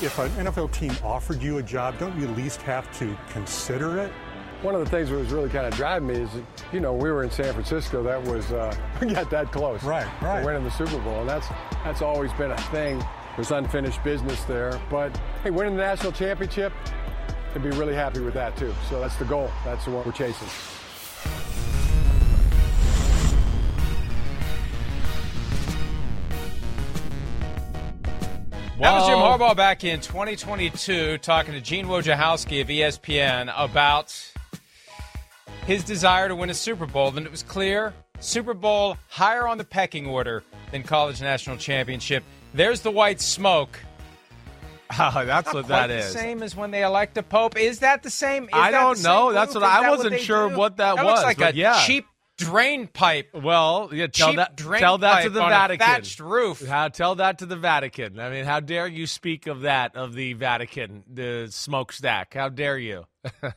If an NFL team offered you a job, don't you at least have to consider it? One of the things that was really kind of driving me is, you know, we were in San Francisco. That was uh, we got that close. Right, right. Winning the Super Bowl, and that's that's always been a thing. There's unfinished business there, but hey, winning the national championship, I'd be really happy with that too. So that's the goal. That's the one we're chasing. That was Jim Harbaugh back in 2022 talking to Gene Wojciechowski of ESPN about his desire to win a Super Bowl. And it was clear Super Bowl higher on the pecking order than college national championship. There's the white smoke. Oh, that's Not what that the is. same as when they elect a pope. Is that the same? Is I that don't know. That's what I wasn't they sure do? what that That looks was, like a yeah. cheap drain pipe. Well, yeah, tell that drain tell that to the Vatican. thatched roof. How tell that to the Vatican. I mean, how dare you speak of that of the Vatican, the smokestack? How dare you?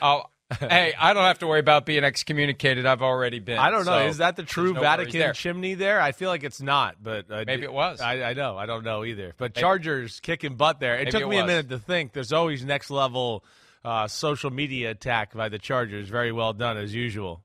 Oh, hey, I don't have to worry about being excommunicated. I've already been. I don't know. so Is that the true no Vatican there. chimney there? I feel like it's not, but uh, Maybe it was. I, I know. I don't know either. But Maybe- Chargers kicking butt there. It Maybe took it me a minute to think. There's always next level uh, social media attack by the Chargers. Very well done as usual.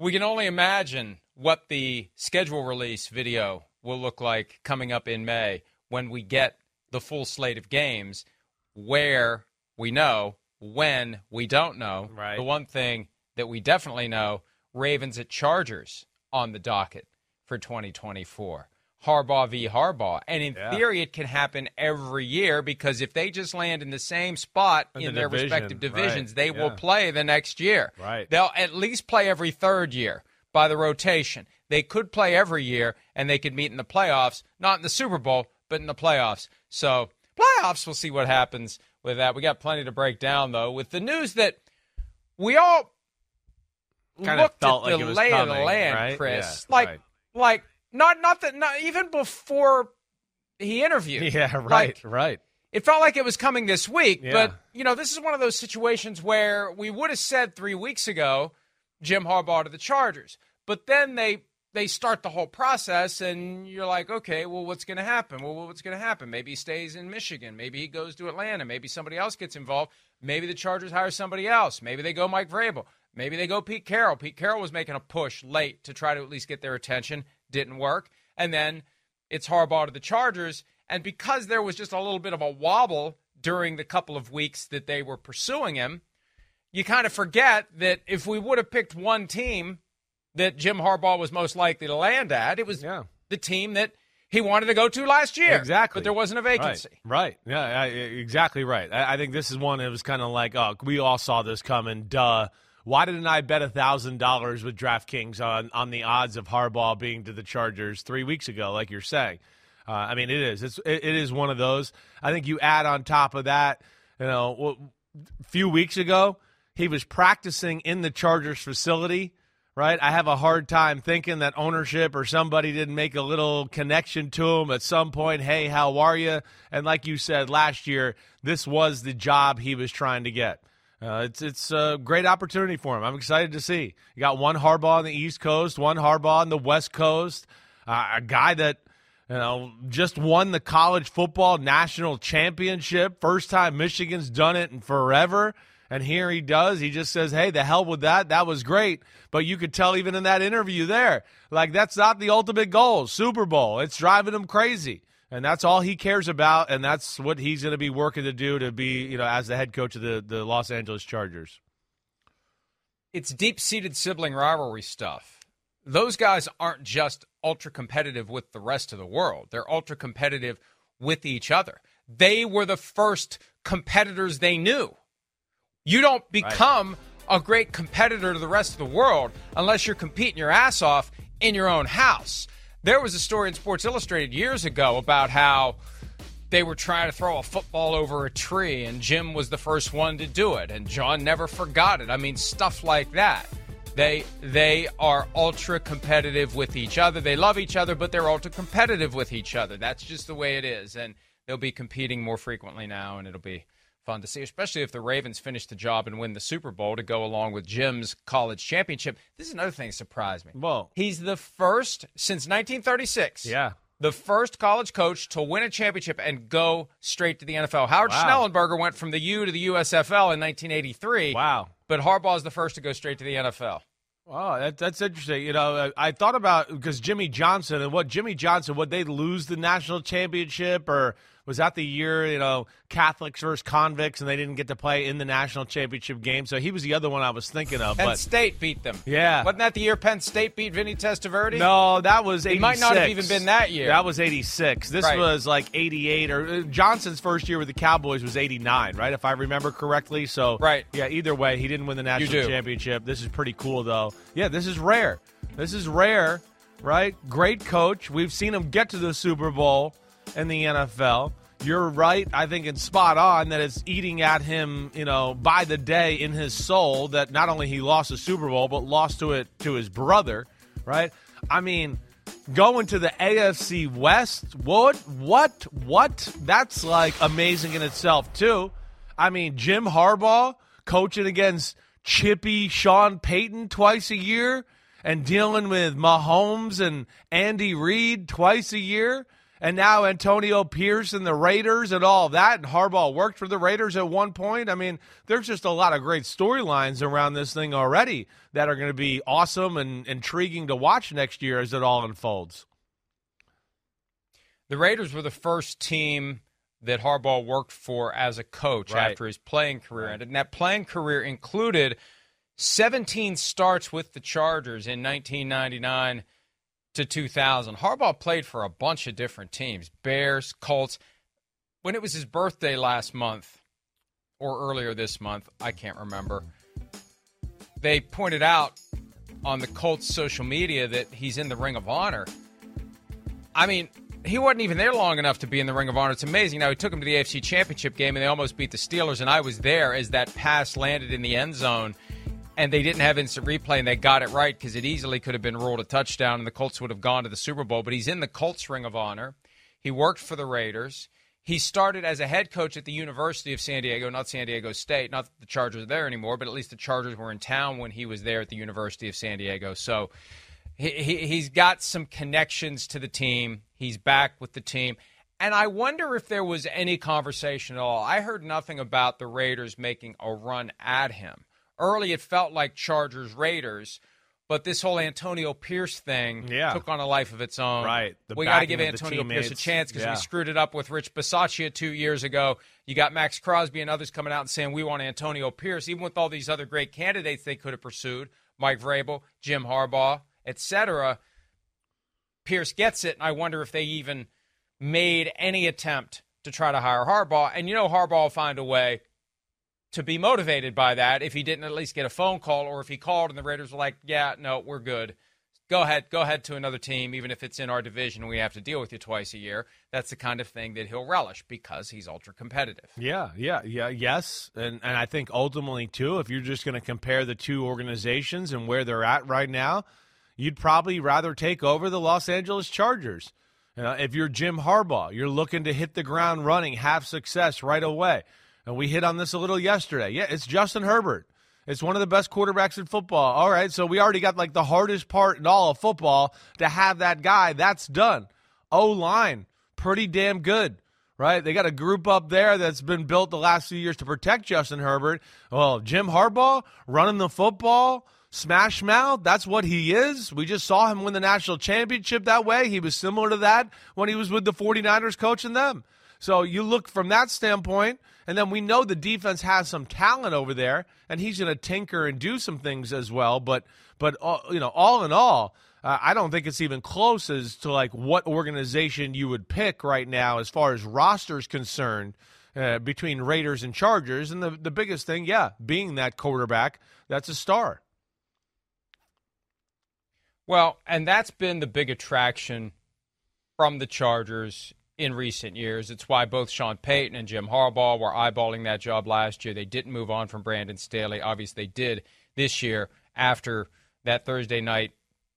We can only imagine what the schedule release video will look like coming up in May when we get the full slate of games where we know, when we don't know. Right. The one thing that we definitely know Ravens at Chargers on the docket for 2024. Harbaugh v. Harbaugh. And in Yeah. theory, it can happen every year because if they just land in the same spot In in, the their division, respective divisions, right, they will play the next year. Right. They'll at least play every third year by the rotation. They could play every year and they could meet in the playoffs, not in the Super Bowl, but in the playoffs. So, playoffs, we'll see what happens with that. We got plenty to break down, though, with the news that we all Kinda looked felt at like the was lay of the land, right? Chris. Yeah, like, right. like not not that not even before he interviewed. Yeah, right, Like, right. it felt like it was coming this week, Yeah. but you know, this is one of those situations where we would have said three weeks ago, Jim Harbaugh to the Chargers, but then they they start the whole process, and you're like, okay, well, what's going to happen? Well, what's going to happen? Maybe he stays in Michigan. Maybe he goes to Atlanta. Maybe somebody else gets involved. Maybe the Chargers hire somebody else. Maybe they go Mike Vrabel. Maybe they go Pete Carroll. Pete Carroll was making a push late to try to at least get their attention. Didn't work. And then it's Harbaugh to the Chargers. And because there was just a little bit of a wobble during the couple of weeks that they were pursuing him, you kind of forget that if we would have picked one team that Jim Harbaugh was most likely to land at, it was the team that he wanted to go to last year. Exactly. But there wasn't a vacancy. Right. right. Yeah, I- exactly right. I, I think this is one that was kind of like, oh, we all saw this coming. Duh. Why didn't I bet $1,000 with DraftKings on, on the odds of Harbaugh being to the Chargers three weeks ago, like you're saying? Uh, I mean, it is. It's, it, it is one of those. I think you add on top of that, you know, a few weeks ago, he was practicing in the Chargers facility right? I have a hard time thinking that ownership or somebody didn't make a little connection to him at some point. Hey, how are you? And like you said last year, this was the job he was trying to get. Uh, it's it's a great opportunity for him. I'm excited to see. You got one Harbaugh on the East Coast, one Harbaugh on the West Coast, uh, a guy that you know just won the college football national championship, first time Michigan's done it in forever. And here he does. He just says, hey, the hell with that. That was great. But you could tell even in that interview there, like that's not the ultimate goal. Super Bowl. It's driving him crazy. And that's all he cares about. And that's what he's going to be working to do to be, you know, as the head coach of the, the Los Angeles Chargers. It's deep seated sibling rivalry stuff. Those guys aren't just ultra competitive with the rest of the world, they're ultra competitive with each other. They were the first competitors they knew. You don't become right. a great competitor to the rest of the world unless you're competing your ass off in your own house. There was a story in Sports Illustrated years ago about how they were trying to throw a football over a tree and Jim was the first one to do it and John never forgot it. I mean stuff like that. They they are ultra competitive with each other. They love each other, but they're ultra competitive with each other. That's just the way it is and they'll be competing more frequently now and it'll be fun to see, especially if the Ravens finish the job and win the Super Bowl to go along with Jim's college championship. This is another thing that surprised me. Whoa. He's the first since 1936. Yeah. The first college coach to win a championship and go straight to the NFL. Howard wow. Schnellenberger went from the U to the USFL in 1983. Wow. But Harbaugh is the first to go straight to the NFL. Oh, that, that's interesting. You know, I thought about because Jimmy Johnson and what Jimmy Johnson would they lose the national championship or was that the year you know Catholics versus convicts and they didn't get to play in the national championship game? So he was the other one I was thinking of. Penn but, State beat them. Yeah, wasn't that the year Penn State beat Vinny Testaverde? No, that was. 86. It might not have even been that year. That was eighty six. This right. was like eighty eight or uh, Johnson's first year with the Cowboys was eighty nine, right? If I remember correctly. So right, yeah. Either way, he didn't win the national championship. This is pretty cool though. Yeah, this is rare. This is rare, right? Great coach. We've seen him get to the Super Bowl in the NFL you're right. I think it's spot on that it's eating at him, you know, by the day in his soul that not only he lost the Super Bowl, but lost to it to his brother, right? I mean, going to the AFC West, what, what, what? That's like amazing in itself, too. I mean, Jim Harbaugh coaching against chippy Sean Payton twice a year and dealing with Mahomes and Andy Reid twice a year and now Antonio Pierce and the Raiders and all that. And Harbaugh worked for the Raiders at one point. I mean, there's just a lot of great storylines around this thing already that are going to be awesome and intriguing to watch next year as it all unfolds. The Raiders were the first team that Harbaugh worked for as a coach right. after his playing career right. ended. And that playing career included 17 starts with the Chargers in 1999 to 2000. Harbaugh played for a bunch of different teams Bears, Colts. When it was his birthday last month, or earlier this month, I can't remember, they pointed out on the Colts social media that he's in the Ring of Honor. I mean, he wasn't even there long enough to be in the Ring of Honor. It's amazing. Now, he took him to the AFC Championship game, and they almost beat the Steelers, and I was there as that pass landed in the end zone and they didn't have instant replay and they got it right because it easily could have been ruled a touchdown and the Colts would have gone to the Super Bowl. But he's in the Colts Ring of Honor. He worked for the Raiders. He started as a head coach at the University of San Diego, not San Diego State. Not the Chargers are there anymore, but at least the Chargers were in town when he was there at the University of San Diego. So he, he, he's got some connections to the team. He's back with the team. And I wonder if there was any conversation at all. I heard nothing about the Raiders making a run at him early it felt like Chargers Raiders, but this whole Antonio Pierce thing yeah. took on a life of its own. Right. The we got to give Antonio Pierce a chance because yeah. we screwed it up with Rich Bisaccia two years ago. You got Maxx Crosby and others coming out and saying we want Antonio Pierce, even with all these other great candidates they could have pursued, Mike Vrabel, Jim Harbaugh, etc. Pierce gets it, and I wonder if they even made any attempt to try to hire Harbaugh. And you know Harbaugh will find a way to be motivated by that if he didn't at least get a phone call or if he called and the Raiders were like, yeah, no, we're good. go ahead, go ahead to another team, even if it's in our division. We have to deal with you twice a year. That's the kind of thing that he'll relish because he's ultra competitive. Yeah, yeah, yeah, yes, and and I think ultimately too, if you're just going to compare the two organizations and where they're at right now, you'd probably rather take over the Los Angeles Chargers. You know, if you're Jim Harbaugh, you're looking to hit the ground running, have success right away. And we hit on this a little yesterday. Yeah, it's Justin Herbert. It's one of the best quarterbacks in football. All right, so we already got like the hardest part in all of football to have that guy. That's done. O line, pretty damn good, right? They got a group up there that's been built the last few years to protect Justin Herbert. Well, Jim Harbaugh running the football, smash mouth, that's what he is. We just saw him win the national championship that way. He was similar to that when he was with the 49ers coaching them. So you look from that standpoint, and then we know the defense has some talent over there, and he's going to tinker and do some things as well. But but uh, you know, all in all, uh, I don't think it's even close as to like what organization you would pick right now as far as rosters concerned. Uh, between Raiders and Chargers, and the the biggest thing, yeah, being that quarterback, that's a star. Well, and that's been the big attraction from the Chargers in recent years. It's why both Sean Payton and Jim Harbaugh were eyeballing that job last year. They didn't move on from Brandon Staley. Obviously, they did this year after that Thursday night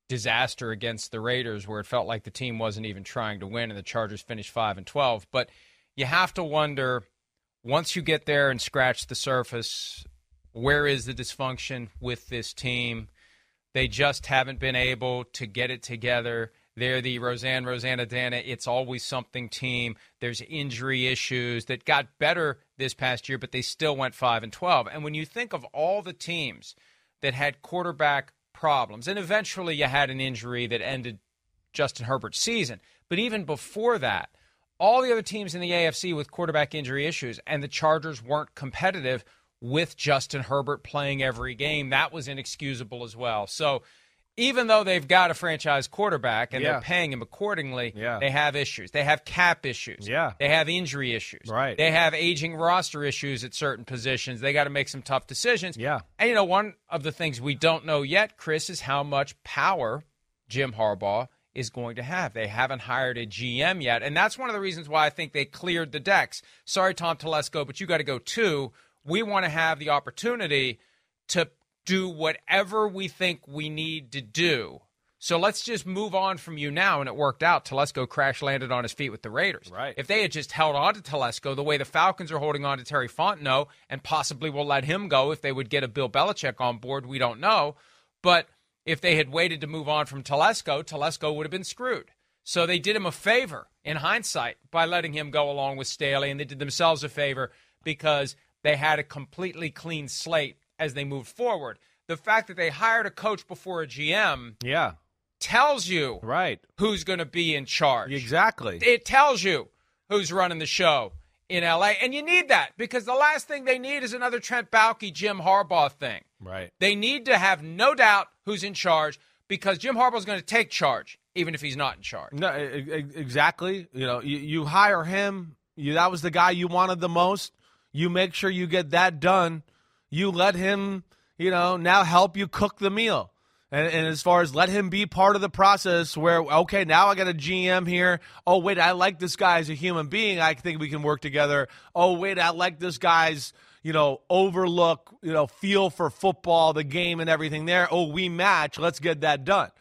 disaster against the Raiders, where it felt like the team wasn't even trying to win, and the Chargers finished five and twelve. But you have to wonder once you get there and scratch the surface, where is the dysfunction with this team? They just haven't been able to get it together they're the Roseanne Rosanna, Dana, It's always something team. There's injury issues that got better this past year, but they still went five and twelve. And when you think of all the teams that had quarterback problems, and eventually you had an injury that ended Justin Herbert's season, but even before that, all the other teams in the AFC with quarterback injury issues, and the Chargers weren't competitive with Justin Herbert playing every game. That was inexcusable as well. So even though they've got a franchise quarterback and yeah. they're paying him accordingly, yeah. they have issues. They have cap issues. Yeah. They have injury issues. Right. They have aging roster issues at certain positions. They got to make some tough decisions. Yeah. And you know, one of the things we don't know yet, Chris, is how much power Jim Harbaugh is going to have. They haven't hired a GM yet, and that's one of the reasons why I think they cleared the decks. Sorry, Tom Telesco, but you got to go too. We want to have the opportunity to do whatever we think we need to do. So let's just move on from you now. And it worked out. Telesco crash landed on his feet with the Raiders. Right. If they had just held on to Telesco the way the Falcons are holding on to Terry Fontenot and possibly will let him go if they would get a Bill Belichick on board, we don't know. But if they had waited to move on from Telesco, Telesco would have been screwed. So they did him a favor in hindsight by letting him go along with Staley, and they did themselves a favor because they had a completely clean slate as they moved forward. The fact that they hired a coach before a GM, yeah, tells you right who's going to be in charge. Exactly. It tells you who's running the show in LA, and you need that because the last thing they need is another Trent Baalke, Jim Harbaugh thing. Right. They need to have no doubt who's in charge because Jim Harbaugh is going to take charge even if he's not in charge. No, exactly. You know, you, you hire him. You, that was the guy you wanted the most. You make sure you get that done you let him, you know, now help you cook the meal. And, and, as far as let him be part of the process where, okay, now I got a GM here. Oh, wait, I like this guy as a human being. I think we can work together. Oh, wait, I like this guy's, you know, overlook, you know, feel for football, the game and everything there. Oh, we match. Let's get that done.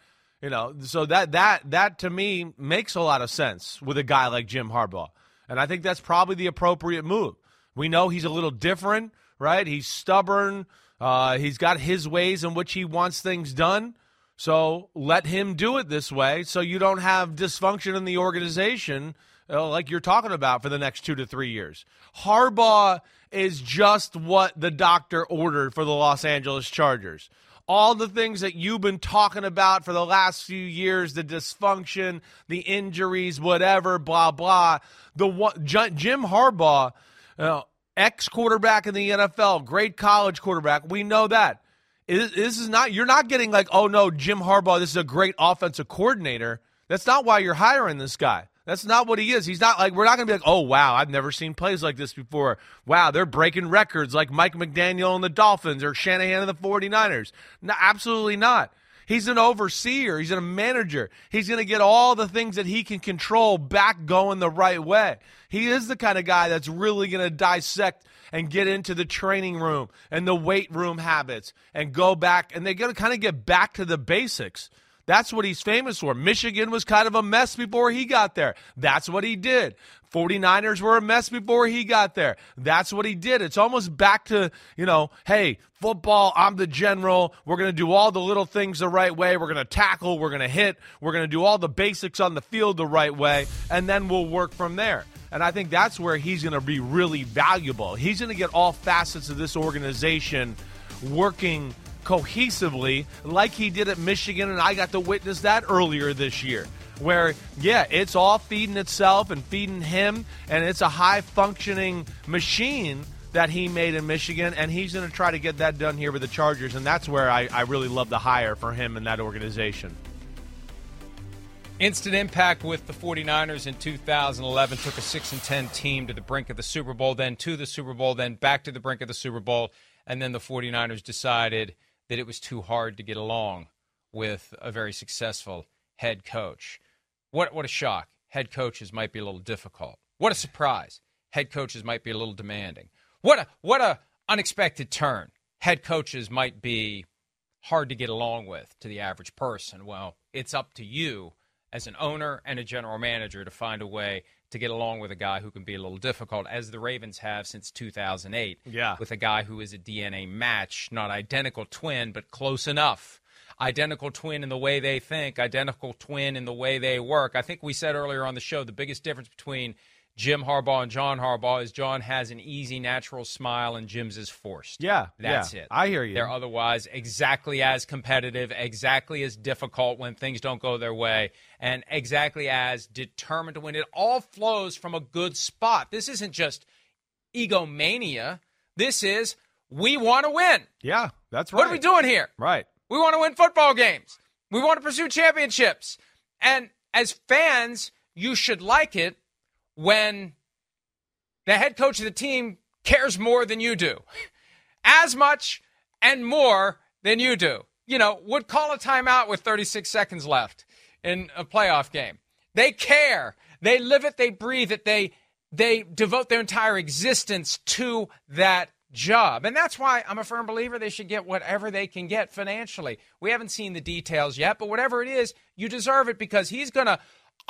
You know, so that that that to me makes a lot of sense with a guy like Jim Harbaugh. And I think that's probably the appropriate move. We know he's a little different right? He's stubborn. Uh, he's got his ways in which he wants things done. So let him do it this way so you don't have dysfunction in the organization uh, like you're talking about for the next two to three years. Harbaugh is just what the doctor ordered for the Los Angeles Chargers. All the things that you've been talking about for the last few years the dysfunction, the injuries, whatever, blah, blah. The one, Jim Harbaugh. Uh, ex quarterback in the NFL, great college quarterback. We know that. This is not, you're not getting like, oh no, Jim Harbaugh, this is a great offensive coordinator. That's not why you're hiring this guy. That's not what he is. He's not like, we're not going to be like, oh, wow, I've never seen plays like this before. Wow, they're breaking records like Mike McDaniel and the Dolphins or Shanahan and the 49ers. No, absolutely not. He's an overseer. He's a manager. He's going to get all the things that he can control back going the right way. He is the kind of guy that's really going to dissect and get into the training room and the weight room habits and go back and they're going to kind of get back to the basics. That's what he's famous for. Michigan was kind of a mess before he got there. That's what he did. 49ers were a mess before he got there. That's what he did. It's almost back to, you know, hey, football, I'm the general. We're going to do all the little things the right way. We're going to tackle. We're going to hit. We're going to do all the basics on the field the right way. And then we'll work from there. And I think that's where he's going to be really valuable. He's going to get all facets of this organization working cohesively like he did at Michigan, and I got to witness that earlier this year. Where, yeah, it's all feeding itself and feeding him, and it's a high functioning machine that he made in Michigan, and he's going to try to get that done here with the Chargers, and that's where I, I really love the hire for him in that organization. Instant impact with the 49ers in 2011 took a 6 and 10 team to the brink of the Super Bowl, then to the Super Bowl, then back to the brink of the Super Bowl, and then the 49ers decided that it was too hard to get along with a very successful head coach. What what a shock. Head coaches might be a little difficult. What a surprise. Head coaches might be a little demanding. What a what a unexpected turn. Head coaches might be hard to get along with to the average person. Well, it's up to you as an owner and a general manager to find a way to get along with a guy who can be a little difficult, as the Ravens have since 2008. Yeah. With a guy who is a DNA match, not identical twin, but close enough. Identical twin in the way they think, identical twin in the way they work. I think we said earlier on the show the biggest difference between Jim Harbaugh and John Harbaugh is John has an easy, natural smile, and Jim's is forced. Yeah, that's yeah, it. I hear you. They're otherwise exactly as competitive, exactly as difficult when things don't go their way, and exactly as determined to win. It all flows from a good spot. This isn't just egomania. This is we want to win. Yeah, that's right. What are we doing here? Right. We want to win football games. We want to pursue championships. And as fans, you should like it when the head coach of the team cares more than you do, as much and more than you do. You know, would call a timeout with 36 seconds left in a playoff game. They care. They live it. They breathe it. They they devote their entire existence to that job. And that's why I'm a firm believer they should get whatever they can get financially. We haven't seen the details yet, but whatever it is, you deserve it because he's going to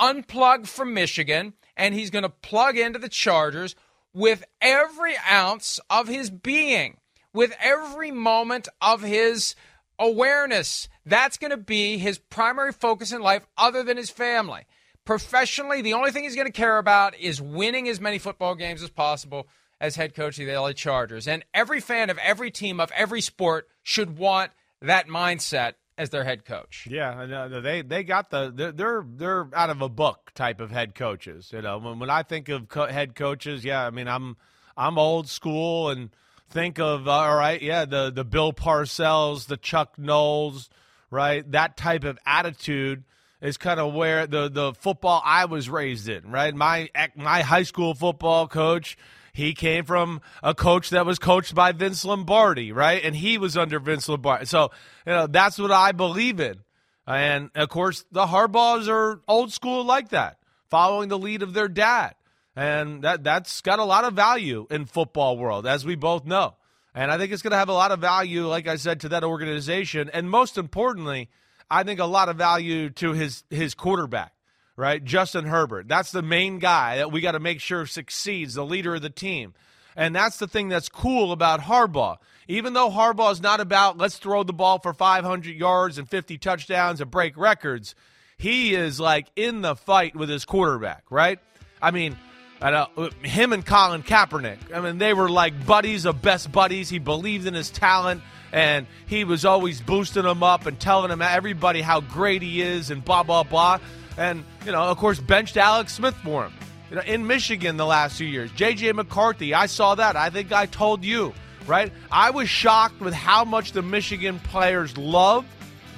unplug from Michigan and he's going to plug into the Chargers with every ounce of his being, with every moment of his awareness. That's going to be his primary focus in life, other than his family. Professionally, the only thing he's going to care about is winning as many football games as possible as head coach of the LA Chargers. And every fan of every team, of every sport, should want that mindset as their head coach. Yeah, they they got the they're they're out of a book type of head coaches. You know, when, when I think of co- head coaches, yeah, I mean I'm I'm old school and think of uh, all right, yeah, the the Bill Parcells, the Chuck Nolls, right? That type of attitude is kind of where the the football I was raised in, right? My my high school football coach he came from a coach that was coached by Vince Lombardi, right? And he was under Vince Lombardi. So, you know, that's what I believe in. And of course, the Harbaughs are old school like that, following the lead of their dad. And that that's got a lot of value in football world, as we both know. And I think it's going to have a lot of value, like I said, to that organization. And most importantly, I think a lot of value to his his quarterback right? Justin Herbert. That's the main guy that we got to make sure succeeds, the leader of the team. And that's the thing that's cool about Harbaugh. Even though Harbaugh is not about let's throw the ball for 500 yards and 50 touchdowns and break records, he is like in the fight with his quarterback, right? I mean, uh, him and Colin Kaepernick, I mean, they were like buddies of best buddies. He believed in his talent and he was always boosting him up and telling him everybody how great he is and blah, blah, blah and you know, of course, benched Alex Smith for him. You know, in Michigan the last few years, J.J. McCarthy, I saw that. I think I told you, right? I was shocked with how much the Michigan players love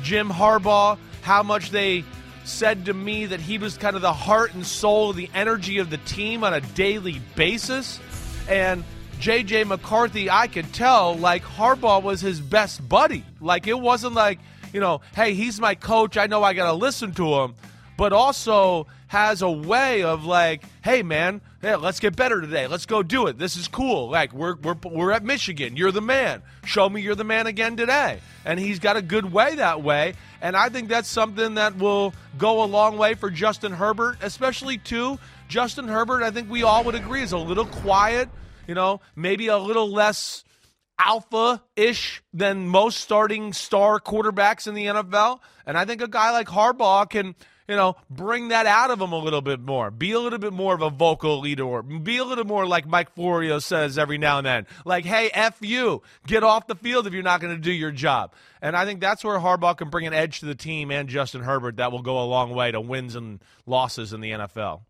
Jim Harbaugh, how much they said to me that he was kind of the heart and soul the energy of the team on a daily basis. And JJ McCarthy, I could tell like Harbaugh was his best buddy. Like it wasn't like you know, hey, he's my coach. I know I got to listen to him, but also has a way of like, hey, man, hey, let's get better today. Let's go do it. This is cool. Like we're we're we're at Michigan. You're the man. Show me you're the man again today. And he's got a good way that way. And I think that's something that will go a long way for Justin Herbert, especially too. Justin Herbert, I think we all would agree, is a little quiet, you know, maybe a little less alpha ish than most starting star quarterbacks in the NFL. And I think a guy like Harbaugh can, you know, bring that out of him a little bit more. Be a little bit more of a vocal leader. Be a little more like Mike Florio says every now and then. Like, hey, F you. Get off the field if you're not going to do your job. And I think that's where Harbaugh can bring an edge to the team and Justin Herbert that will go a long way to wins and losses in the NFL.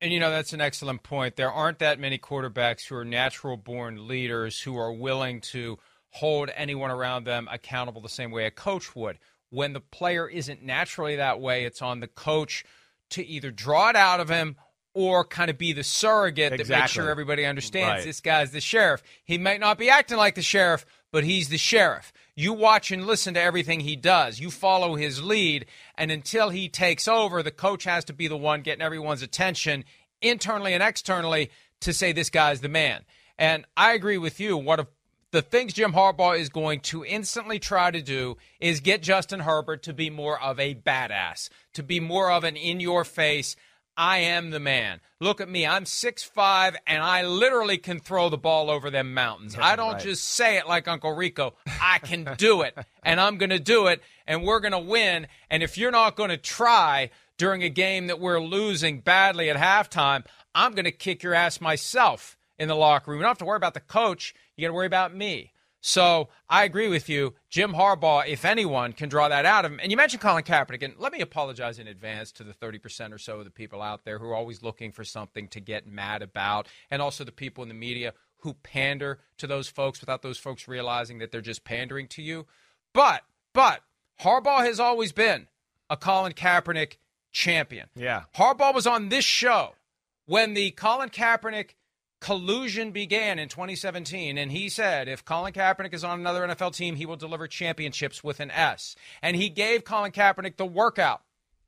And you know, that's an excellent point. There aren't that many quarterbacks who are natural born leaders who are willing to hold anyone around them accountable the same way a coach would. When the player isn't naturally that way, it's on the coach to either draw it out of him or kind of be the surrogate exactly. that makes sure everybody understands right. this guy's the sheriff. He might not be acting like the sheriff, but he's the sheriff. You watch and listen to everything he does. You follow his lead, and until he takes over, the coach has to be the one getting everyone's attention internally and externally to say this guy's the man. And I agree with you. What if the things Jim Harbaugh is going to instantly try to do is get Justin Herbert to be more of a badass, to be more of an in your face, I am the man. Look at me. I'm six five, and I literally can throw the ball over them mountains. Yeah, I don't right. just say it like Uncle Rico. I can do it, and I'm going to do it, and we're going to win. And if you're not going to try during a game that we're losing badly at halftime, I'm going to kick your ass myself in the locker room. You don't have to worry about the coach. You got to worry about me. So I agree with you. Jim Harbaugh, if anyone, can draw that out of him. And you mentioned Colin Kaepernick, and let me apologize in advance to the 30% or so of the people out there who are always looking for something to get mad about, and also the people in the media who pander to those folks without those folks realizing that they're just pandering to you. But, but, Harbaugh has always been a Colin Kaepernick champion. Yeah. Harbaugh was on this show when the Colin Kaepernick collusion began in 2017, and he said if Colin Kaepernick is on another NFL team, he will deliver championships with an S. And he gave Colin Kaepernick the workout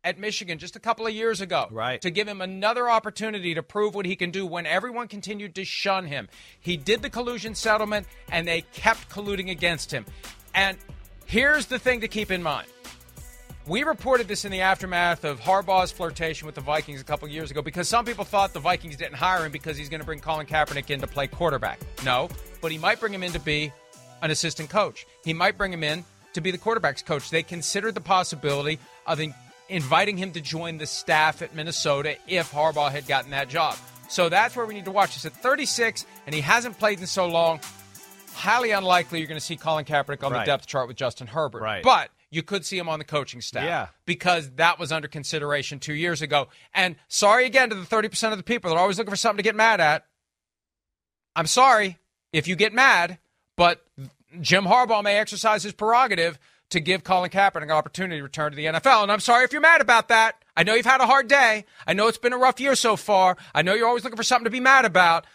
at Michigan just a couple of years ago right. to give him another opportunity to prove what he can do when everyone continued to shun him. He did the collusion settlement, and they kept colluding against him. And here's the thing to keep in mind. We reported this in the aftermath of Harbaugh's flirtation with the Vikings a couple years ago because some people thought the Vikings didn't hire him because he's going to bring Colin Kaepernick in to play quarterback. No, but he might bring him in to be an assistant coach. He might bring him in to be the quarterback's coach. They considered the possibility of in- inviting him to join the staff at Minnesota if Harbaugh had gotten that job. So that's where we need to watch. He's at 36 and he hasn't played in so long. Highly unlikely you're going to see Colin Kaepernick on Right. the depth chart with Justin Herbert. Right. But you could see him on the coaching staff. Yeah. Because that was under consideration two years ago. And sorry again to the 30% of the people that are always looking for something to get mad at. I'm sorry if you get mad, but Jim Harbaugh may exercise his prerogative to give Colin Kaepernick an opportunity to return to the NFL. And I'm sorry if you're mad about that. I know you've had a hard day. I know it's been a rough year so far. I know you're always looking for something to be mad about,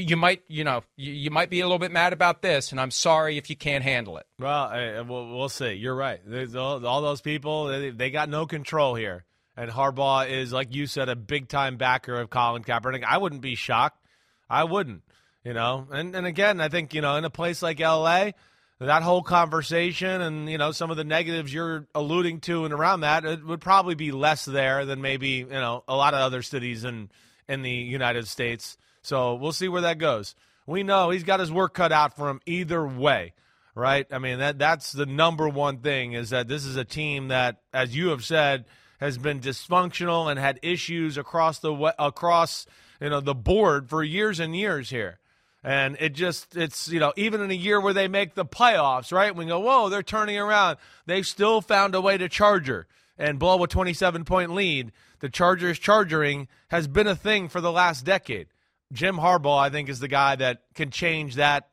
you, might, you know, you, you might be a little bit mad about this. And I'm sorry if you can't handle it. Well, uh, we'll, we'll see. You're right. All, all those people, they, they got no control here. And Harbaugh is, like you said, a big time backer of Colin Kaepernick. I wouldn't be shocked. I wouldn't, you know. And and again, I think you know, in a place like L.A., that whole conversation and you know some of the negatives you're alluding to and around that, it would probably be less there than maybe you know a lot of other cities in in the United States. So we'll see where that goes. We know he's got his work cut out for him either way right? I mean that that's the number one thing is that this is a team that, as you have said, has been dysfunctional and had issues across the across you know the board for years and years here. And it just it's you know even in a year where they make the playoffs, right? We go, whoa, they're turning around. They've still found a way to charger and blow a 27 point lead. The Chargers chargering has been a thing for the last decade. Jim Harbaugh, I think, is the guy that can change that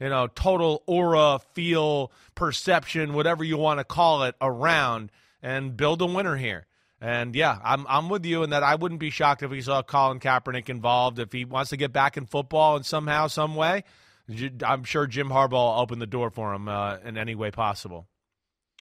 you know, total aura, feel, perception, whatever you want to call it, around and build a winner here. And yeah, I'm I'm with you in that I wouldn't be shocked if we saw Colin Kaepernick involved if he wants to get back in football in somehow, some way. I'm sure Jim Harbaugh will open the door for him uh, in any way possible.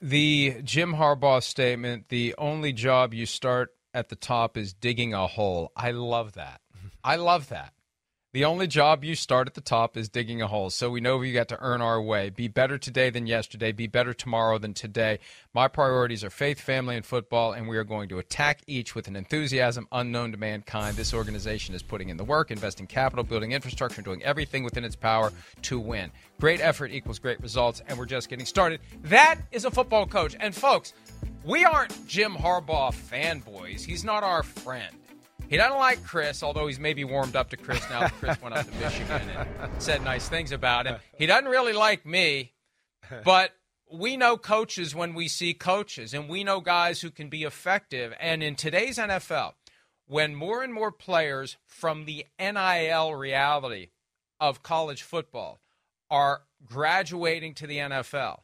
The Jim Harbaugh statement, the only job you start at the top is digging a hole. I love that. I love that. The only job you start at the top is digging a hole. So we know we got to earn our way. Be better today than yesterday. Be better tomorrow than today. My priorities are faith, family, and football, and we are going to attack each with an enthusiasm unknown to mankind. This organization is putting in the work, investing capital, building infrastructure, and doing everything within its power to win. Great effort equals great results, and we're just getting started. That is a football coach. And folks, we aren't Jim Harbaugh fanboys. He's not our friend. He doesn't like Chris, although he's maybe warmed up to Chris now that Chris went up to Michigan and said nice things about him. He doesn't really like me, but we know coaches when we see coaches, and we know guys who can be effective. And in today's NFL, when more and more players from the NIL reality of college football are graduating to the NFL,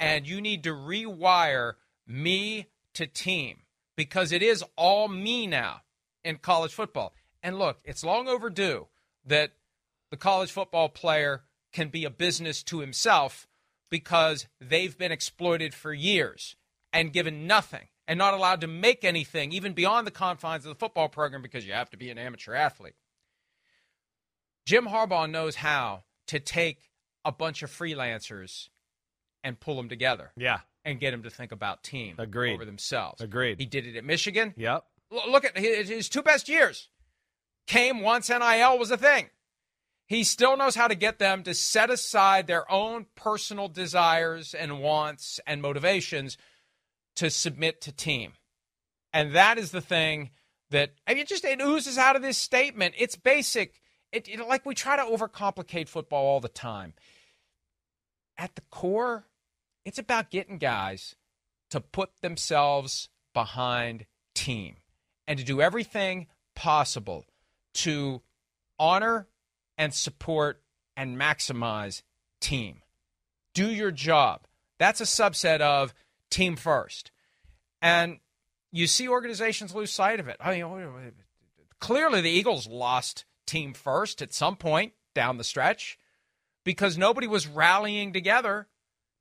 and you need to rewire me to team because it is all me now in college football. And look, it's long overdue that the college football player can be a business to himself because they've been exploited for years and given nothing and not allowed to make anything even beyond the confines of the football program because you have to be an amateur athlete. Jim Harbaugh knows how to take a bunch of freelancers and pull them together. Yeah. And get them to think about team Agreed. over themselves. Agreed. He did it at Michigan. Yep. Look at his, his two best years came once NIL was a thing. He still knows how to get them to set aside their own personal desires and wants and motivations to submit to team. And that is the thing that I mean, it just it oozes out of this statement. It's basic. It, it like we try to overcomplicate football all the time. At the core, it's about getting guys to put themselves behind team and to do everything possible to honor and support and maximize team. Do your job. That's a subset of team first. And you see organizations lose sight of it. I mean, oh, clearly the Eagles lost team first at some point down the stretch because nobody was rallying together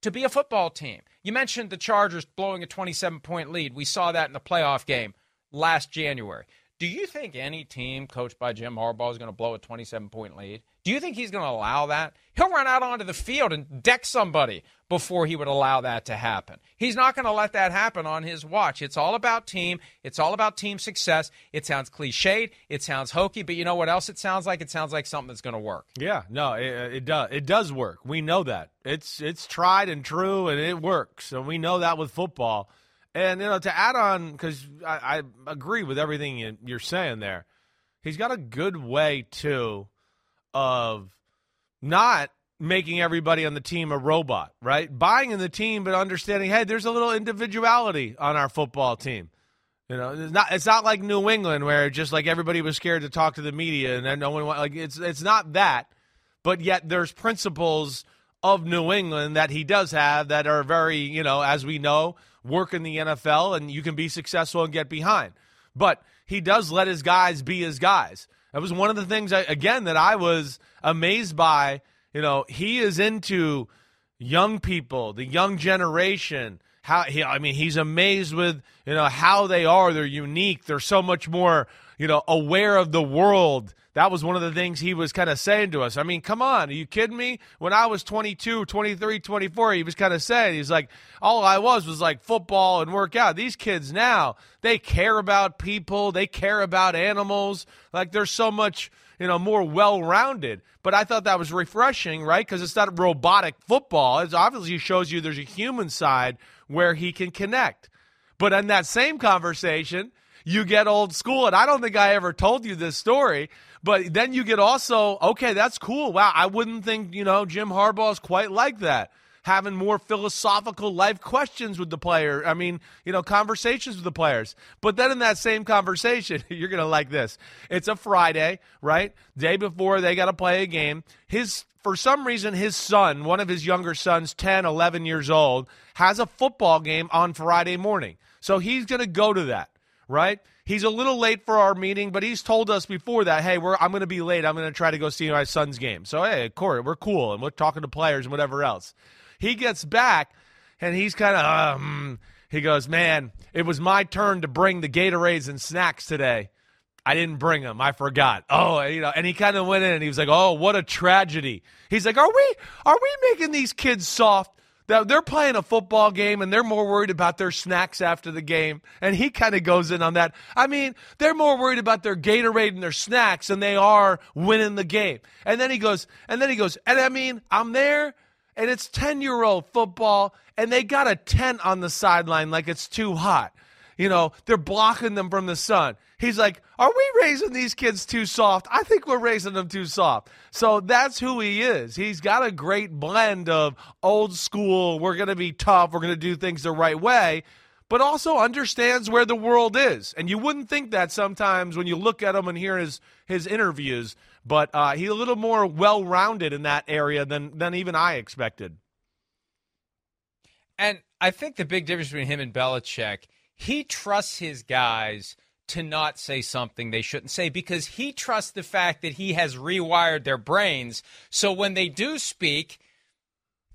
to be a football team. You mentioned the Chargers blowing a 27 point lead. We saw that in the playoff game last January. Do you think any team coached by Jim Harbaugh is going to blow a 27 point lead? Do you think he's going to allow that? He'll run out onto the field and deck somebody before he would allow that to happen. He's not going to let that happen on his watch. It's all about team. It's all about team success. It sounds cliched. It sounds hokey, but you know what else it sounds like? It sounds like something that's going to work. Yeah, no, it, it does. It does work. We know that. It's it's tried and true, and it works. And we know that with football. And you know, to add on, because I, I agree with everything you're saying there. He's got a good way too of not making everybody on the team a robot, right? Buying in the team, but understanding, hey, there's a little individuality on our football team. You know, it's not it's not like New England where just like everybody was scared to talk to the media and then no one like it's it's not that. but yet there's principles of New England that he does have that are very, you know, as we know, work in the NFL and you can be successful and get behind. But he does let his guys be his guys. That was one of the things, again, that I was amazed by. You know, he is into young people, the young generation. How he, I mean, he's amazed with you know how they are. They're unique. They're so much more you know aware of the world that was one of the things he was kind of saying to us. I mean, come on, are you kidding me? When I was 22, 23, 24, he was kind of saying, he's like, all I was was like football and workout. These kids now, they care about people, they care about animals. Like, there's so much, you know, more well rounded. But I thought that was refreshing, right? Because it's not robotic football. It obviously shows you there's a human side where he can connect. But in that same conversation, you get old school. And I don't think I ever told you this story, but then you get also, okay, that's cool. Wow, I wouldn't think, you know, Jim Harbaugh is quite like that. Having more philosophical life questions with the player. I mean, you know, conversations with the players. But then in that same conversation, you're going to like this. It's a Friday, right? Day before they got to play a game. His for some reason, his son, one of his younger sons, 10, 11 years old, has a football game on Friday morning. So he's going to go to that, right? He's a little late for our meeting, but he's told us before that, hey, we're, I'm going to be late. I'm going to try to go see my son's game. So, hey, Corey, we're cool, and we're talking to players and whatever else. He gets back, and he's kind of, um, he goes, man, it was my turn to bring the Gatorades and snacks today. I didn't bring them. I forgot. Oh, you know, and he kind of went in and he was like, "Oh, what a tragedy." He's like, "Are we are we making these kids soft? They're playing a football game and they're more worried about their snacks after the game. And he kind of goes in on that. I mean, they're more worried about their Gatorade and their snacks than they are winning the game. And then he goes, and then he goes, and I mean, I'm there and it's 10 year old football and they got a tent on the sideline like it's too hot. You know, they're blocking them from the sun. He's like, Are we raising these kids too soft? I think we're raising them too soft. So that's who he is. He's got a great blend of old school, we're going to be tough, we're going to do things the right way, but also understands where the world is. And you wouldn't think that sometimes when you look at him and hear his, his interviews, but uh, he's a little more well rounded in that area than, than even I expected. And I think the big difference between him and Belichick he trusts his guys to not say something they shouldn't say because he trusts the fact that he has rewired their brains. So when they do speak,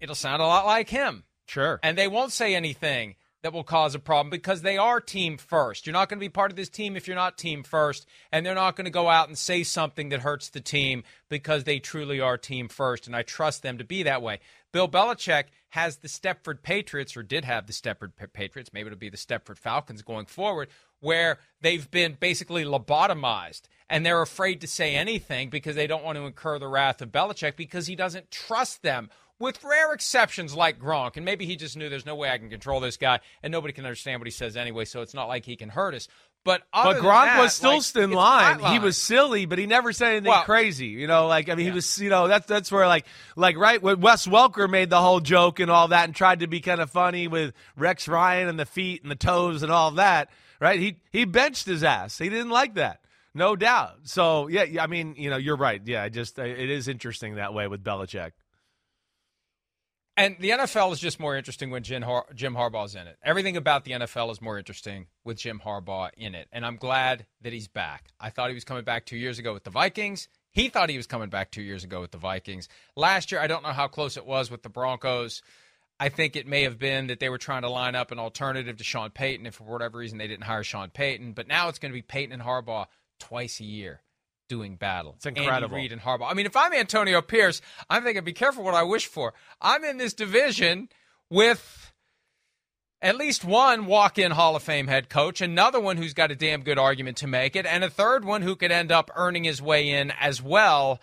it'll sound a lot like him. Sure. And they won't say anything that will cause a problem because they are team first. You're not going to be part of this team if you're not team first, and they're not going to go out and say something that hurts the team because they truly are team first. And I trust them to be that way. Bill Belichick has the Stepford Patriots, or did have the Stepford Patriots, maybe it'll be the Stepford Falcons going forward, where they've been basically lobotomized and they're afraid to say anything because they don't want to incur the wrath of Belichick because he doesn't trust them. With rare exceptions like Gronk, and maybe he just knew there's no way I can control this guy, and nobody can understand what he says anyway, so it's not like he can hurt us. But but Gronk that, was still like, in line. He was silly, but he never said anything well, crazy. You know, like I mean, yeah. he was. You know, that's that's where like like right when Wes Welker made the whole joke and all that, and tried to be kind of funny with Rex Ryan and the feet and the toes and all that. Right? He he benched his ass. He didn't like that, no doubt. So yeah, I mean, you know, you're right. Yeah, I just it is interesting that way with Belichick. And the NFL is just more interesting when Jim, Har- Jim Harbaugh's in it. Everything about the NFL is more interesting with Jim Harbaugh in it. And I'm glad that he's back. I thought he was coming back two years ago with the Vikings. He thought he was coming back two years ago with the Vikings. Last year, I don't know how close it was with the Broncos. I think it may have been that they were trying to line up an alternative to Sean Payton if for whatever reason they didn't hire Sean Payton. But now it's going to be Payton and Harbaugh twice a year doing battle. It's incredible. Andy Reid and Harbaugh. I mean, if I'm Antonio Pierce, I'm thinking, be careful what I wish for. I'm in this division with at least one walk-in Hall of Fame head coach, another one who's got a damn good argument to make it, and a third one who could end up earning his way in as well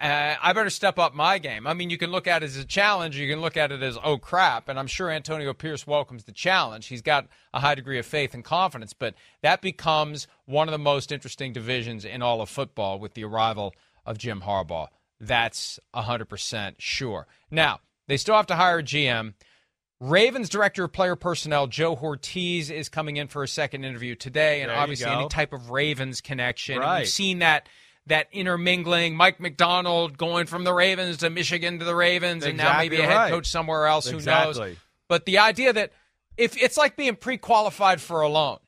uh, I better step up my game. I mean, you can look at it as a challenge, you can look at it as, oh crap. And I'm sure Antonio Pierce welcomes the challenge. He's got a high degree of faith and confidence, but that becomes one of the most interesting divisions in all of football with the arrival of Jim Harbaugh. That's 100% sure. Now, they still have to hire a GM. Ravens director of player personnel Joe Hortiz is coming in for a second interview today, and there obviously any type of Ravens connection. Right. we've seen that that intermingling, Mike Macdonald going from the Ravens to Michigan to the Ravens, and now maybe a head right. coach somewhere else. Who knows? But the idea that if it's like being pre-qualified for a loan,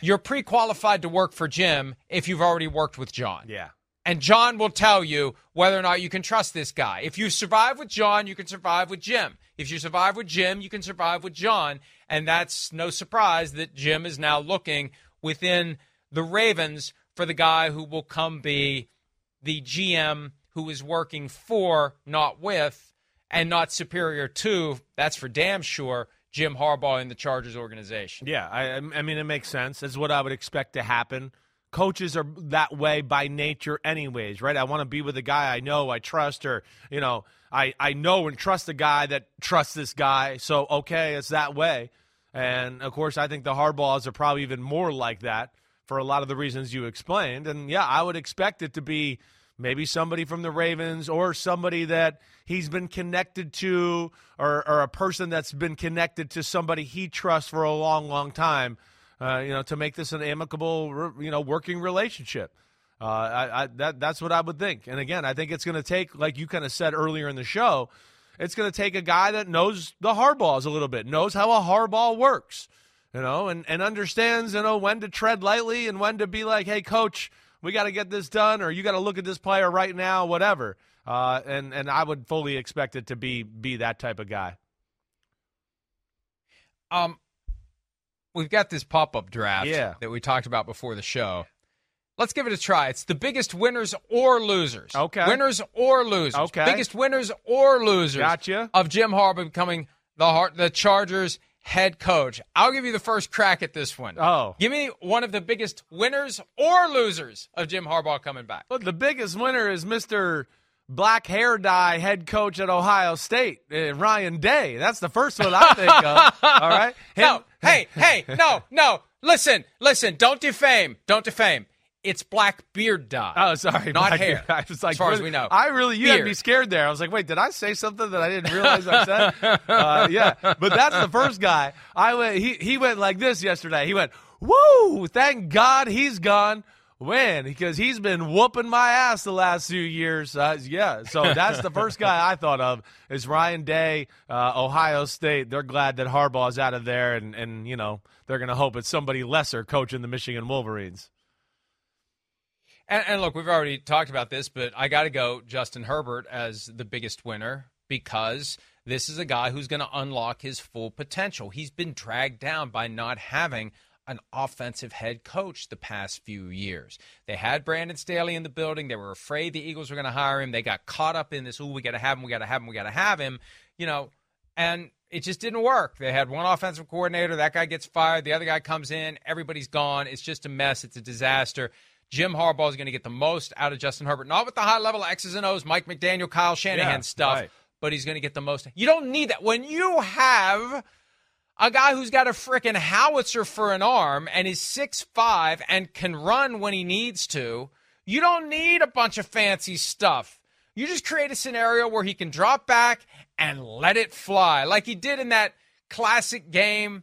you're pre-qualified to work for Jim if you've already worked with John. Yeah. And John will tell you whether or not you can trust this guy. If you survive with John, you can survive with Jim. If you survive with Jim, you can survive with John. And that's no surprise that Jim is now looking within the Ravens for the guy who will come be the GM who is working for, not with, and not superior to, that's for damn sure, Jim Harbaugh in the Chargers organization. Yeah, I, I mean, it makes sense. That's what I would expect to happen. Coaches are that way by nature, anyways, right? I want to be with a guy I know, I trust, or you know, I I know and trust a guy that trusts this guy. So okay, it's that way. And of course, I think the Harbaughs are probably even more like that for a lot of the reasons you explained. And yeah, I would expect it to be maybe somebody from the Ravens or somebody that he's been connected to or, or a person that's been connected to somebody he trusts for a long, long time, uh, you know, to make this an amicable, you know, working relationship. Uh, I, I, that, that's what I would think. And again, I think it's going to take, like you kind of said earlier in the show, it's going to take a guy that knows the Harbaughs a little bit, knows how a Harbaugh works, you know, and, and understands, you know, when to tread lightly and when to be like, hey, coach, we got to get this done, or you got to look at this player right now, whatever. Uh, and and I would fully expect it to be be that type of guy. Um, we've got this pop up draft Yeah. that we talked about before the show. Let's give it a try. It's the biggest winners or losers. Okay. Winners or losers. Okay. Biggest winners or losers. Gotcha. Of Jim Harbaugh becoming the Har- the Chargers head coach. I'll give you the first crack at this one. Oh. Give me one of the biggest winners or losers of Jim Harbaugh coming back. Well, the biggest winner is Mister Black Hair Dye head coach at Ohio State, uh, Ryan Day. That's the first one I think of. All right. No, hey, hey, no, no. Listen, listen. Don't defame. Don't defame. It's black beard dye. Oh, sorry, not hair. Hair. I was like, as far as we know. I really, you had Beard. me scared there. I was like, wait, did I say something that I didn't realize I said? uh, yeah, but that's the first guy. I went. He he went like this yesterday. He went, "Woo! Thank God he's gone." When because he's been whooping my ass the last few years. Uh, yeah, so that's the first guy I thought of is Ryan Day, uh, Ohio State. They're glad that Harbaugh's out of there, and and you know they're gonna hope it's somebody lesser coaching the Michigan Wolverines. And, and look, we've already talked about this, but I got to go Justin Herbert as the biggest winner because this is a guy who's going to unlock his full potential. He's been dragged down by not having an offensive head coach the past few years. They had Brandon Staley in the building. They were afraid the Eagles were going to hire him. They got caught up in this, oh, we got to have him, we got to have him, we got to have him, you know, and it just didn't work. They had one offensive coordinator. That guy gets fired. The other guy comes in. Everybody's gone. It's just a mess. It's a disaster. Jim Harbaugh is going to get the most out of Justin Herbert, not with the high level X's and O's, Mike McDaniel, Kyle Shanahan Yeah, stuff, right. but he's going to get the most. You don't need that. When you have a guy who's got a freaking howitzer for an arm and is six five and can run when he needs to, you don't need a bunch of fancy stuff. You just create a scenario where he can drop back and let it fly, like he did in that classic game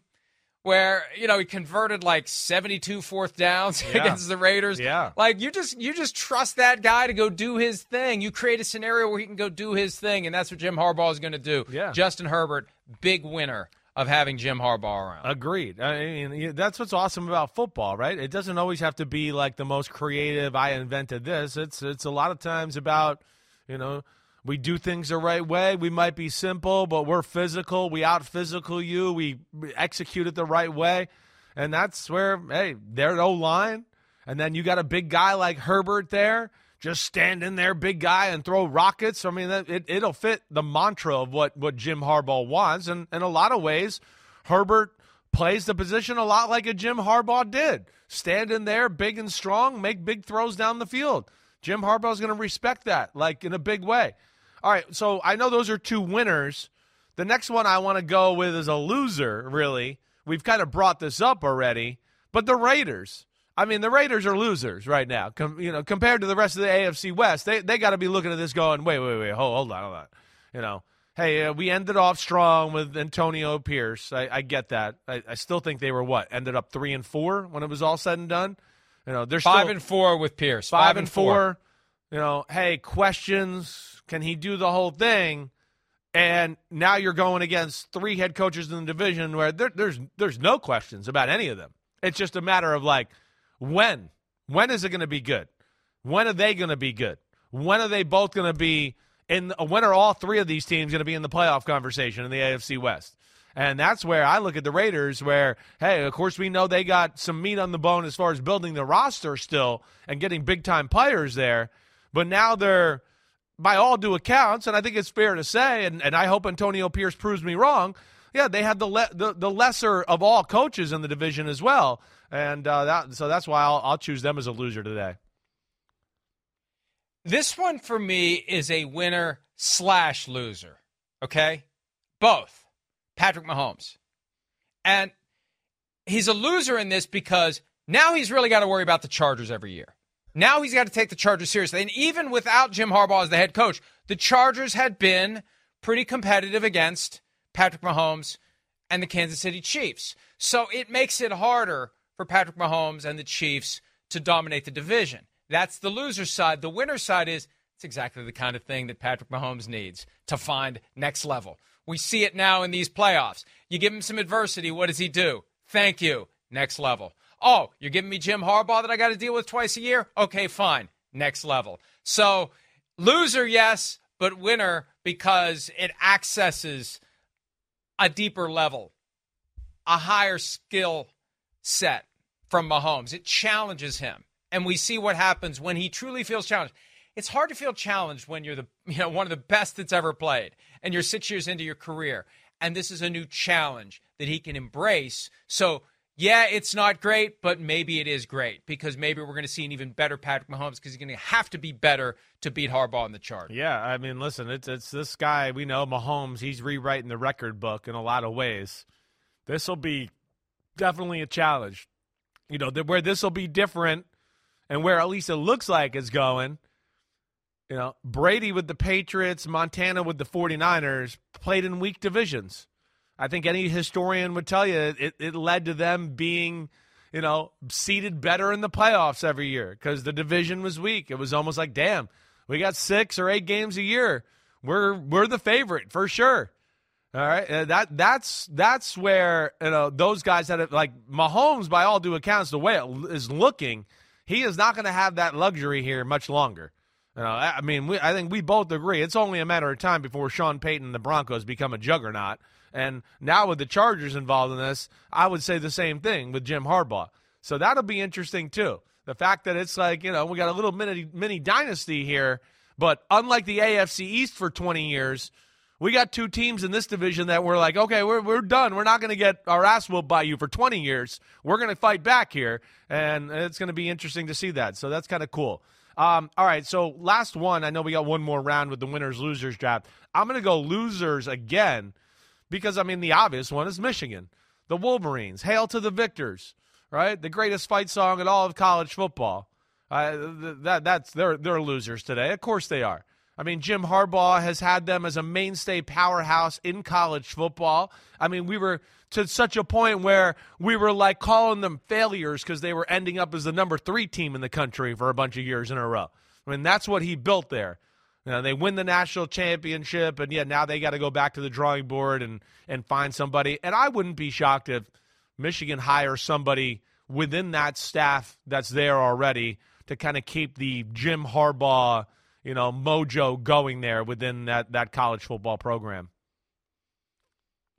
where you know he converted like 72 fourth downs Yeah. against the Raiders. Yeah. Like you just you just trust that guy to go do his thing. You create a scenario where he can go do his thing, and that's what Jim Harbaugh is going to do. Yeah. Justin Herbert, big winner of having Jim Harbaugh around. Agreed. I mean, that's what's awesome about football, right? It doesn't always have to be like the most creative. I invented this. It's it's a lot of times about, you know, we do things the right way. We might be simple, but we're physical. We out physical you. We execute it the right way, and that's where hey, their O line, and then you got a big guy like Herbert there. Just stand in there, big guy, and throw rockets. I mean, it, it'll fit the mantra of what, what Jim Harbaugh wants. And in a lot of ways, Herbert plays the position a lot like a Jim Harbaugh did. Stand in there, big and strong, make big throws down the field. Jim Harbaugh's going to respect that, like in a big way. All right, so I know those are two winners. The next one I want to go with is a loser, really. We've kind of brought this up already, but the Raiders. I mean, the Raiders are losers right now. Com- you know, compared to the rest of the AFC West, they they got to be looking at this going, wait, wait, wait, hold, hold on, hold on. You know, hey, uh, we ended off strong with Antonio Pierce. I, I get that. I, I still think they were what ended up three and four when it was all said and done. You know, they're five still, and four with Pierce. Five, Five, and four. You know, hey, questions. Can he do the whole thing? And now you're going against three head coaches in the division where there, there's there's no questions about any of them. It's just a matter of like when when is it going to be good? When are they going to be good? When are they both going to be in? When are all three of these teams going to be in the playoff conversation in the AFC West? And that's where I look at the Raiders, where, hey, of course, we know they got some meat on the bone as far as building the roster still and getting big time players there. But now they're, by all due accounts, and I think it's fair to say, and, and I hope Antonio Pierce proves me wrong, yeah, they have the, le- the, the lesser of all coaches in the division as well. And uh, that, so that's why I'll, I'll choose them as a loser today. This one for me is a winner slash loser. Okay? Both. Patrick Mahomes. And he's a loser in this because now he's really got to worry about the Chargers every year. Now he's got to take the Chargers seriously. And even without Jim Harbaugh as the head coach, the Chargers had been pretty competitive against Patrick Mahomes and the Kansas City Chiefs. So it makes it harder for Patrick Mahomes and the Chiefs to dominate the division. That's the loser side. The winner side is it's exactly the kind of thing that Patrick Mahomes needs to find next level. We see it now in these playoffs. You give him some adversity, what does he do? Thank you. Next level. Oh, you're giving me Jim Harbaugh that I got to deal with twice a year? Okay, fine. Next level. So, loser, yes, but winner because it accesses a deeper level, a higher skill set from Mahomes. It challenges him. And we see what happens when he truly feels challenged. It's hard to feel challenged when you're the you know one of the best that's ever played and you're 6 years into your career and this is a new challenge that he can embrace. So yeah, it's not great, but maybe it is great because maybe we're going to see an even better Patrick Mahomes because he's going to have to be better to beat Harbaugh in the chart. Yeah, I mean, listen, it's it's this guy we know Mahomes. He's rewriting the record book in a lot of ways. This will be definitely a challenge. You know, where this will be different, and where at least it looks like it's going. You know, Brady with the Patriots, Montana with the 49ers played in weak divisions. I think any historian would tell you it, it led to them being, you know, seated better in the playoffs every year because the division was weak. It was almost like, damn, we got six or eight games a year. We're we're the favorite for sure. All right, uh, that that's that's where you know those guys that have, like Mahomes, by all due accounts, the way it is looking, he is not going to have that luxury here much longer. You know, I mean, we, I think we both agree it's only a matter of time before Sean Payton and the Broncos become a juggernaut. And now with the Chargers involved in this, I would say the same thing with Jim Harbaugh. So that'll be interesting too. The fact that it's like, you know, we got a little mini mini dynasty here, but unlike the AFC East for 20 years, we got two teams in this division that we're like, okay, we're, we're done. We're not going to get our ass whooped by you for 20 years. We're going to fight back here, and it's going to be interesting to see that. So that's kind of cool. Um, all right, so last one. I know we got one more round with the winners losers draft. I'm going to go losers again because I mean the obvious one is Michigan, the Wolverines. Hail to the victors, right? The greatest fight song in all of college football. Uh, that that's they're they're losers today. Of course they are. I mean, Jim Harbaugh has had them as a mainstay powerhouse in college football. I mean, we were to such a point where we were like calling them failures because they were ending up as the number three team in the country for a bunch of years in a row. I mean, that's what he built there. You know, they win the national championship, and yeah, now they got to go back to the drawing board and and find somebody. And I wouldn't be shocked if Michigan hires somebody within that staff that's there already to kind of keep the Jim Harbaugh, you know, mojo going there within that that college football program.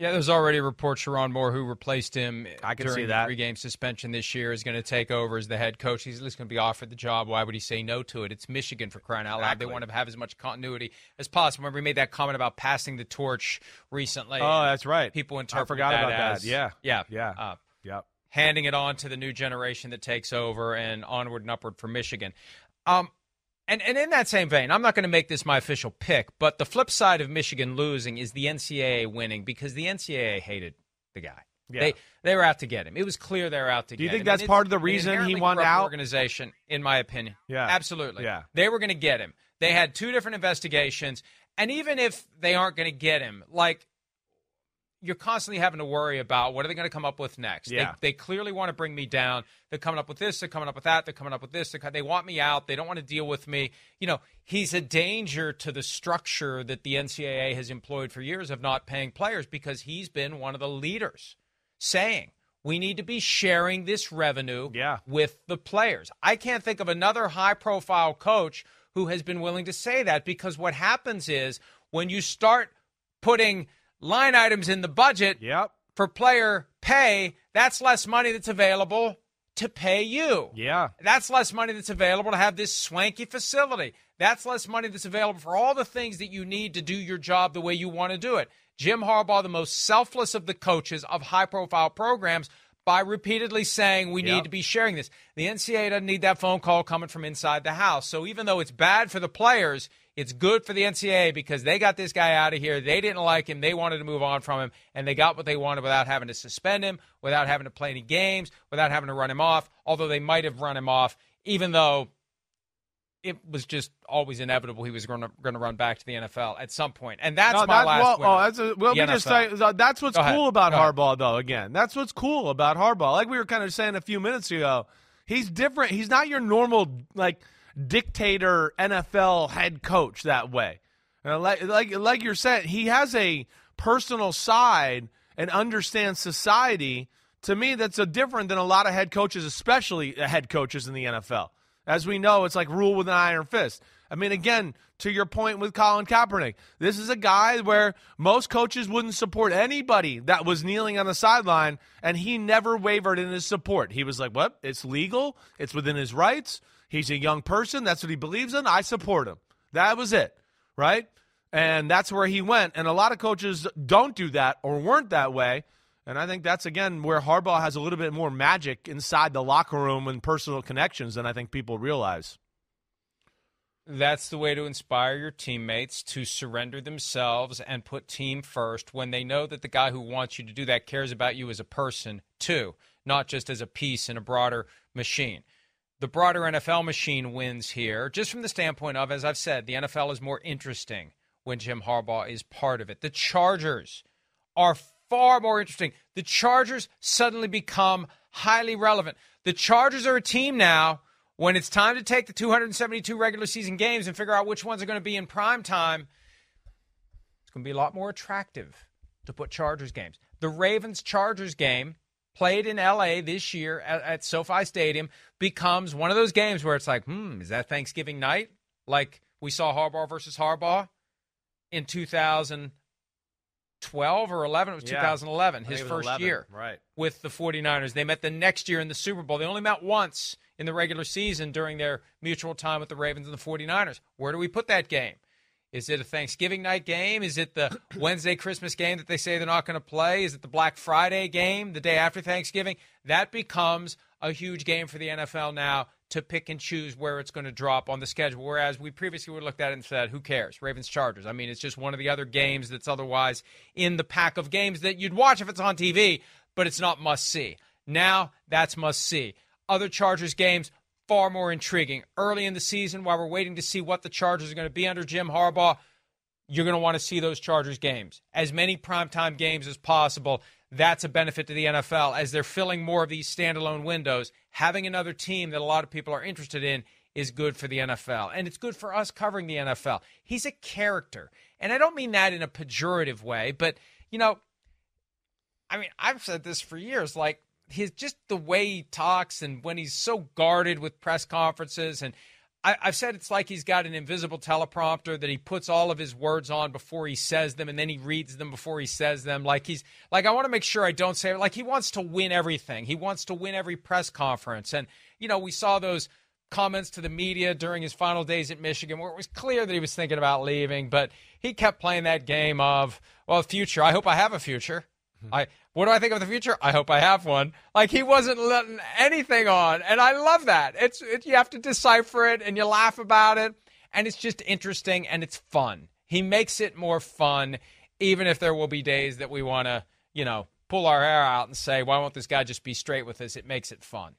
Yeah, there's already reports Sherrone Moore, who replaced him I can during see that. the three-game suspension this year, is going to take over as the head coach. He's at least going to be offered the job. Why would he say no to it? It's Michigan for crying out loud. They want to have as much continuity as possible. Remember, we made that comment about passing the torch recently. Oh, that's right. People I forgot that about as that. Yeah, yeah, yeah, uh, yep. handing it on to the new generation that takes over and onward and upward for Michigan. Um, and, and in that same vein, I'm not going to make this my official pick, but the flip side of Michigan losing is the NCAA winning because the NCAA hated the guy. Yeah. They they were out to get him. It was clear they were out to Do get him. Do you think that's part of the reason he corrupt out? Organization, in my opinion. Yeah. absolutely. Yeah. they were going to get him. They had two different investigations, and even if they aren't going to get him, like you're constantly having to worry about what are they going to come up with next. Yeah. They, they clearly want to bring me down. They're coming up with this. They're coming up with that. They're coming up with this. They want me out. They don't want to deal with me. You know, he's a danger to the structure that the NCAA has employed for years of not paying players because he's been one of the leaders saying we need to be sharing this revenue Yeah. with the players. I can't think of another high profile coach who has been willing to say that because what happens is when you start putting line items in the budget Yep. for player pay, that's less money that's available to pay you. Yeah. That's less money that's available to have this swanky facility. That's less money that's available for all the things that you need to do your job the way you want to do it. Jim Harbaugh, the most selfless of the coaches of high profile programs, by repeatedly saying we Yep. need to be sharing this. The NCAA doesn't need that phone call coming from inside the house. So even though it's bad for the players, it's good for the NCAA because they got this guy out of here. They didn't like him. They wanted to move on from him, and they got what they wanted without having to suspend him, without having to play any games, without having to run him off. Although they might have run him off, even though it was just always inevitable he was going to going to run back to the NFL at some point. And that's No, my that- last. well, oh, that's a, well, let me just say that's what's Go ahead. cool about Go ahead. Harbaugh, though. Again, that's what's cool about Harbaugh. Like we were kind of saying a few minutes ago, he's different. He's not your normal like dictator NFL head coach that way. Uh, like like like you're saying, he has a personal side and understands society. To me, that's a different than a lot of head coaches, especially head coaches in the NFL. As we know, it's like rule with an iron fist. I mean, again, to your point with Colin Kaepernick, this is a guy where most coaches wouldn't support anybody that was kneeling on the sideline, and he never wavered in his support. He was like, "What? It's legal. It's within his rights. He's a young person. That's what he believes in. I support him." That was it, right? And that's where he went. And a lot of coaches don't do that or weren't that way. And I think that's again where Harbaugh has a little bit more magic inside the locker room and personal connections than I think people realize. That's the way to inspire your teammates to surrender themselves and put team first when they know that the guy who wants you to do that cares about you as a person too, not just as a piece in a broader machine. The broader NFL machine wins here, just from the standpoint of, as I've said, the NFL is more interesting when Jim Harbaugh is part of it. The Chargers are far more interesting. The Chargers suddenly become highly relevant. The Chargers are a team now when it's time to take the 272 regular season games and figure out which ones are going to be in prime time. It's going to be a lot more attractive to put Chargers games. The Ravens Chargers game played in LA this year at, at SoFi Stadium becomes one of those games where it's like, hmm, is that Thanksgiving night? Like we saw Harbaugh versus Harbaugh in 2012 or 11. It was Yeah. 2011, his was first 11, year right. with the 49ers. They met the next year in the Super Bowl. They only met once in the regular season during their mutual time with the Ravens and the 49ers. Where do we put that game? Is it a Thanksgiving night game? Is it the Wednesday Christmas game that they say they're not going to play? Is it the Black Friday game the day after Thanksgiving? That becomes a huge game for the NFL now to pick and choose where it's going to drop on the schedule. Whereas we previously would looked at it and said, who cares? Ravens Chargers. I mean, it's just one of the other games that's otherwise in the pack of games that you'd watch if it's on TV, but it's not must see. Now that's must see. Other Chargers games, far more intriguing. Early in the season, while we're waiting to see what the Chargers are going to be under Jim Harbaugh, you're going to want to see those Chargers games. As many primetime games as possible. That's a benefit to the NFL as they're filling more of these standalone windows. Having another team that a lot of people are interested in is good for the NFL. And it's good for us covering the NFL. He's a character. And I don't mean that in a pejorative way, but, you know, I mean, I've said this for years. Like, his just the way he talks and when he's so guarded with press conferences and I, I've said it's like he's got an invisible teleprompter that he puts all of his words on before he says them and then he reads them before he says them. Like he's like i want to make sure i don't say it like he wants to win everything. He wants to win every press conference. And you know we saw those comments to the media during his final days at michigan where it was clear that he was thinking about leaving but he kept playing that game of well future i hope i have a future I what do I think of the future? I hope I have one. Like he wasn't letting anything on, and I love that. It's it, you have to decipher it and you laugh about it, and it's just interesting and it's fun. He makes it more fun, even if there will be days that we want to, you know, pull our hair out and say, "Why won't this guy just be straight with us?" It makes it fun.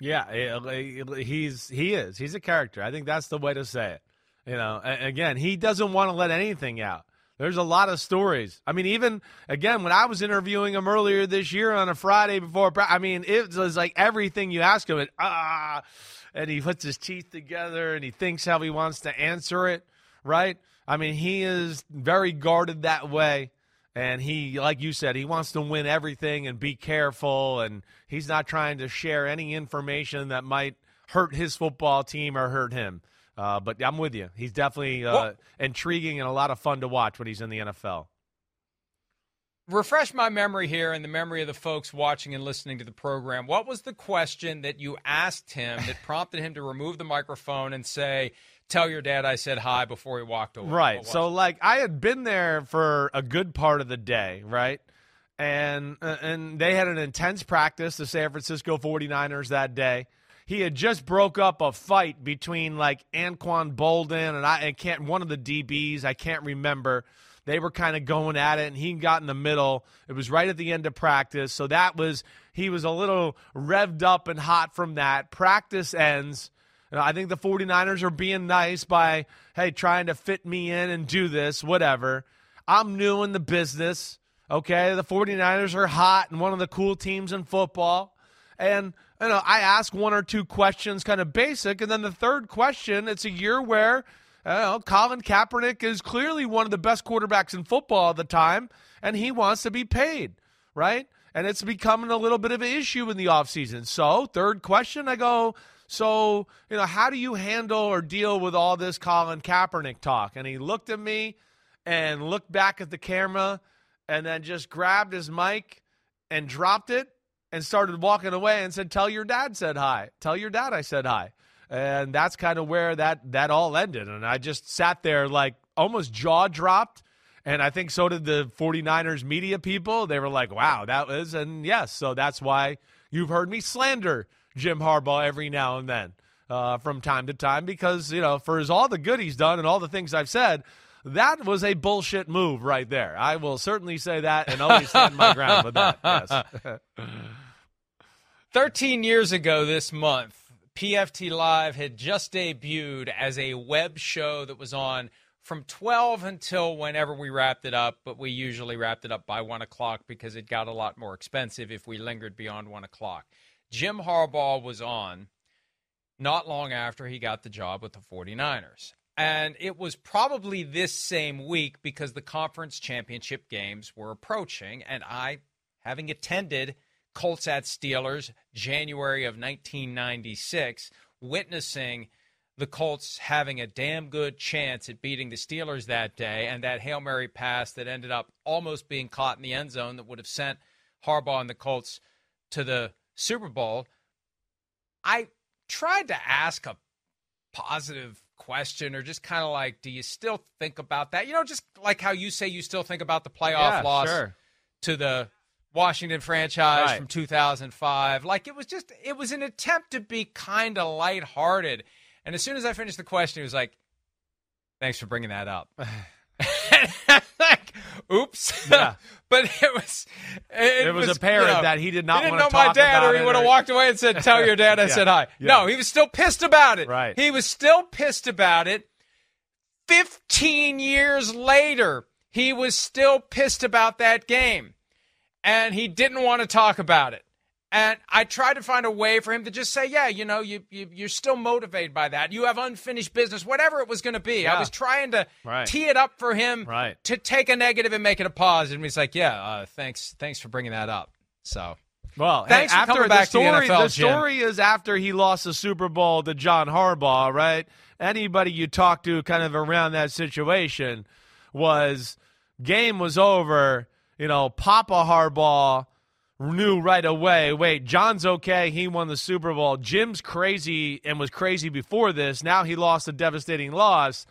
Yeah, eh, he's he is he's a character. I think that's the way to say it. You know, again, he doesn't want to let anything out. There's a lot of stories. I mean, even again, when I was interviewing him earlier this year on a Friday before, I mean, it was like everything you ask him, it, ah, and he puts his teeth together and he thinks how he wants to answer it, right? I mean, he is very guarded that way. And he, like you said, he wants to win everything and be careful. And he's not trying to share any information that might hurt his football team or hurt him. Uh, but I'm with you. He's definitely uh, intriguing and a lot of fun to watch when he's in the NFL. Refresh my memory here and the memory of the folks watching and listening to the program. What was the question that you asked him that prompted him to remove the microphone and say, Tell your dad I said hi before he walked away? Right. So, like, I had been there for a good part of the day, right? And, uh, and they had an intense practice, the San Francisco 49ers, that day he had just broke up a fight between like Anquan Boldin and I and can't one of the DBs I can't remember. They were kind of going at it, and he got in the middle. It was right at the end of practice, so that was he was a little revved up and hot from that. Practice ends. I think the 49ers are being nice by, hey, trying to fit me in and do this, whatever. I'm new in the business. Okay. The 49ers are hot and one of the cool teams in football. And you know, I ask one or two questions, kind of basic, and then the third question, it's a year where know, Colin Kaepernick is clearly one of the best quarterbacks in football at the time, and he wants to be paid, right? And it's becoming a little bit of an issue in the offseason. So, third question, I go, so, you know, how do you handle or deal with all this Colin Kaepernick talk? And he looked at me and looked back at the camera and then just grabbed his mic and dropped it and started walking away and said, "Tell your dad said hi. Tell your dad I said hi." And that's kind of where that that all ended. And I just sat there like almost jaw dropped. And I think so did the 49ers media people. They were like, "Wow, that was." And yes, so that's why you've heard me slander Jim Harbaugh every now and then. Uh, from time to time because you know for his, all the good he's done and all the things I've said, that was a bullshit move right there. I will certainly say that and always stand my ground with that. Yes. 13 years ago this month, PFT Live had just debuted as a web show that was on from 12 until whenever we wrapped it up, but we usually wrapped it up by 1 o'clock because it got a lot more expensive if we lingered beyond 1 o'clock. Jim Harbaugh was on not long after he got the job with the 49ers. And it was probably this same week because the conference championship games were approaching. And I, having attended Colts at Steelers, January of 1996, witnessing the Colts having a damn good chance at beating the Steelers that day, and that Hail Mary pass that ended up almost being caught in the end zone that would have sent Harbaugh and the Colts to the Super Bowl. I tried to ask a positive question or just kind of like, do you still think about that? You know, just like how you say you still think about the playoff yeah, loss sure. to the Washington franchise right. from 2005. Like it was just, it was an attempt to be kind of lighthearted. And as soon as I finished the question, he was like, thanks for bringing that up. like, oops. Yeah. but it was, it, it was, was, apparent you know, that he did not he want didn't to know my talk dad, about or he would have walked away and said, "Tell your dad I Yeah. said hi." Yeah. No, he was still pissed about it. Right. He was still pissed about it. Fifteen years later, he was still pissed about that game, and he didn't want to talk about it. And I tried to find a way for him to just say, "Yeah, you know, you, you you're still motivated by that. You have unfinished business, whatever it was going to be." I was trying to Right. tee it up for him Right. to take a negative and make it a positive. And he's like, "Yeah, uh, thanks, thanks for bringing that up." So Well, Thanks hey, for after the back to the story, NFL, the story is after he lost the Super Bowl to John Harbaugh, right? Anybody you talk to kind of around that situation was game was over, you know, Papa Harbaugh knew right away, wait, John's okay, he won the Super Bowl. Jim's crazy and was crazy before this. Now he lost a devastating loss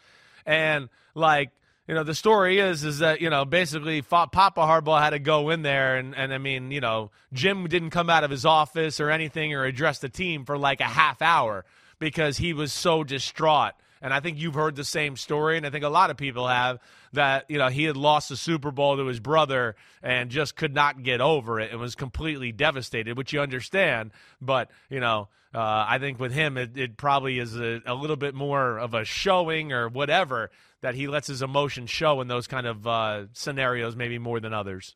and like you know, the story is is that you know basically Papa Harbaugh had to go in there, and and I mean, you know, Jim didn't come out of his office or anything or address the team for like a half hour because he was so distraught And I think you've heard the same story, and I think a lot of people have that you know he had lost the Super Bowl to his brother and just could not get over it and was completely devastated, which you understand. But you know, uh, I think with him, it, it probably is a, a, little bit more of a showing or whatever that he lets his emotions show in those kind of uh, scenarios, maybe more than others.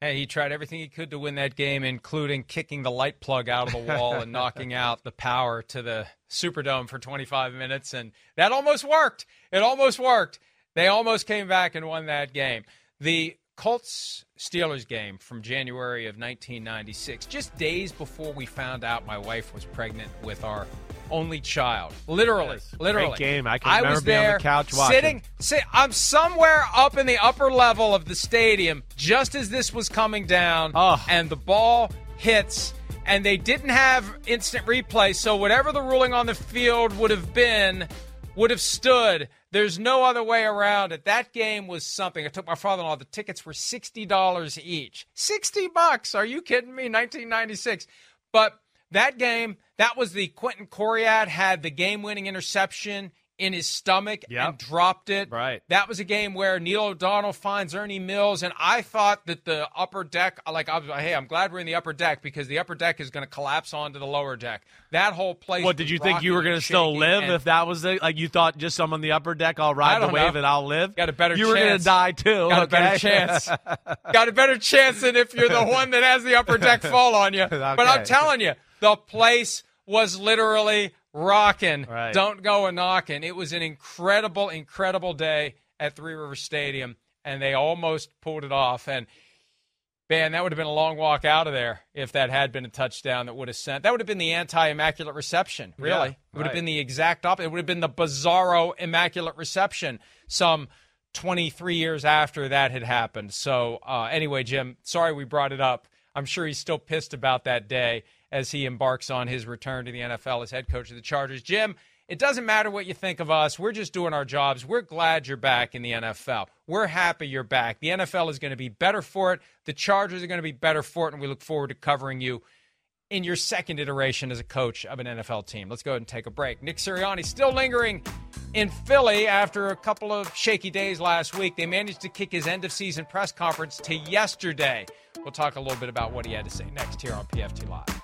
Hey, he tried everything he could to win that game, including kicking the light plug out of the wall and knocking out the power to the Superdome for 25 minutes. And that almost worked. It almost worked. They almost came back and won that game. The Colts Steelers game from January of 1996, just days before we found out my wife was pregnant with our only child. Literally, yes, literally. Great game. I can I remember was being there, on the couch watching. Sitting, sit, I'm somewhere up in the upper level of the stadium just as this was coming down, oh. and the ball hits. And they didn't have instant replay, so whatever the ruling on the field would have been, would have stood. There's no other way around it. That game was something. I took my father-in-law. The tickets were sixty dollars each. Sixty bucks? Are you kidding me? 1996. But that game, that was the Quentin Coryatt had the game-winning interception in his stomach yep. and dropped it. Right. That was a game where Neil O'Donnell finds Ernie Mills, and I thought that the upper deck, like, I was, hey, I'm glad we're in the upper deck because the upper deck is going to collapse onto the lower deck. That whole place. What did you think you were going to still live if that was the, like you thought just some on the upper deck? I'll ride the wave know. and I'll live. Got a better. You chance. were going to die too. Got okay? a better chance. Got a better chance than if you're the one that has the upper deck fall on you. okay. But I'm telling you, the place was literally rocking. Right. Don't go a knocking. It was an incredible, incredible day at Three River Stadium, and they almost pulled it off. And man, that would have been a long walk out of there if that had been a touchdown that would have sent. That would have been the anti-immaculate reception. Really, yeah, it would right. have been the exact opposite. It would have been the bizarro immaculate reception. Some. 23 years after that had happened. So, uh, anyway, Jim, sorry we brought it up. I'm sure he's still pissed about that day as he embarks on his return to the NFL as head coach of the Chargers. Jim, it doesn't matter what you think of us. We're just doing our jobs. We're glad you're back in the NFL. We're happy you're back. The NFL is going to be better for it. The Chargers are going to be better for it, and we look forward to covering you in your second iteration as a coach of an NFL team. Let's go ahead and take a break. Nick Sirianni still lingering in Philly after a couple of shaky days last week. They managed to kick his end of season press conference to yesterday. We'll talk a little bit about what he had to say next here on PFT Live.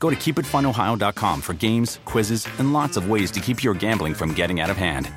Go to keepitfunohio.com for games, quizzes, and lots of ways to keep your gambling from getting out of hand.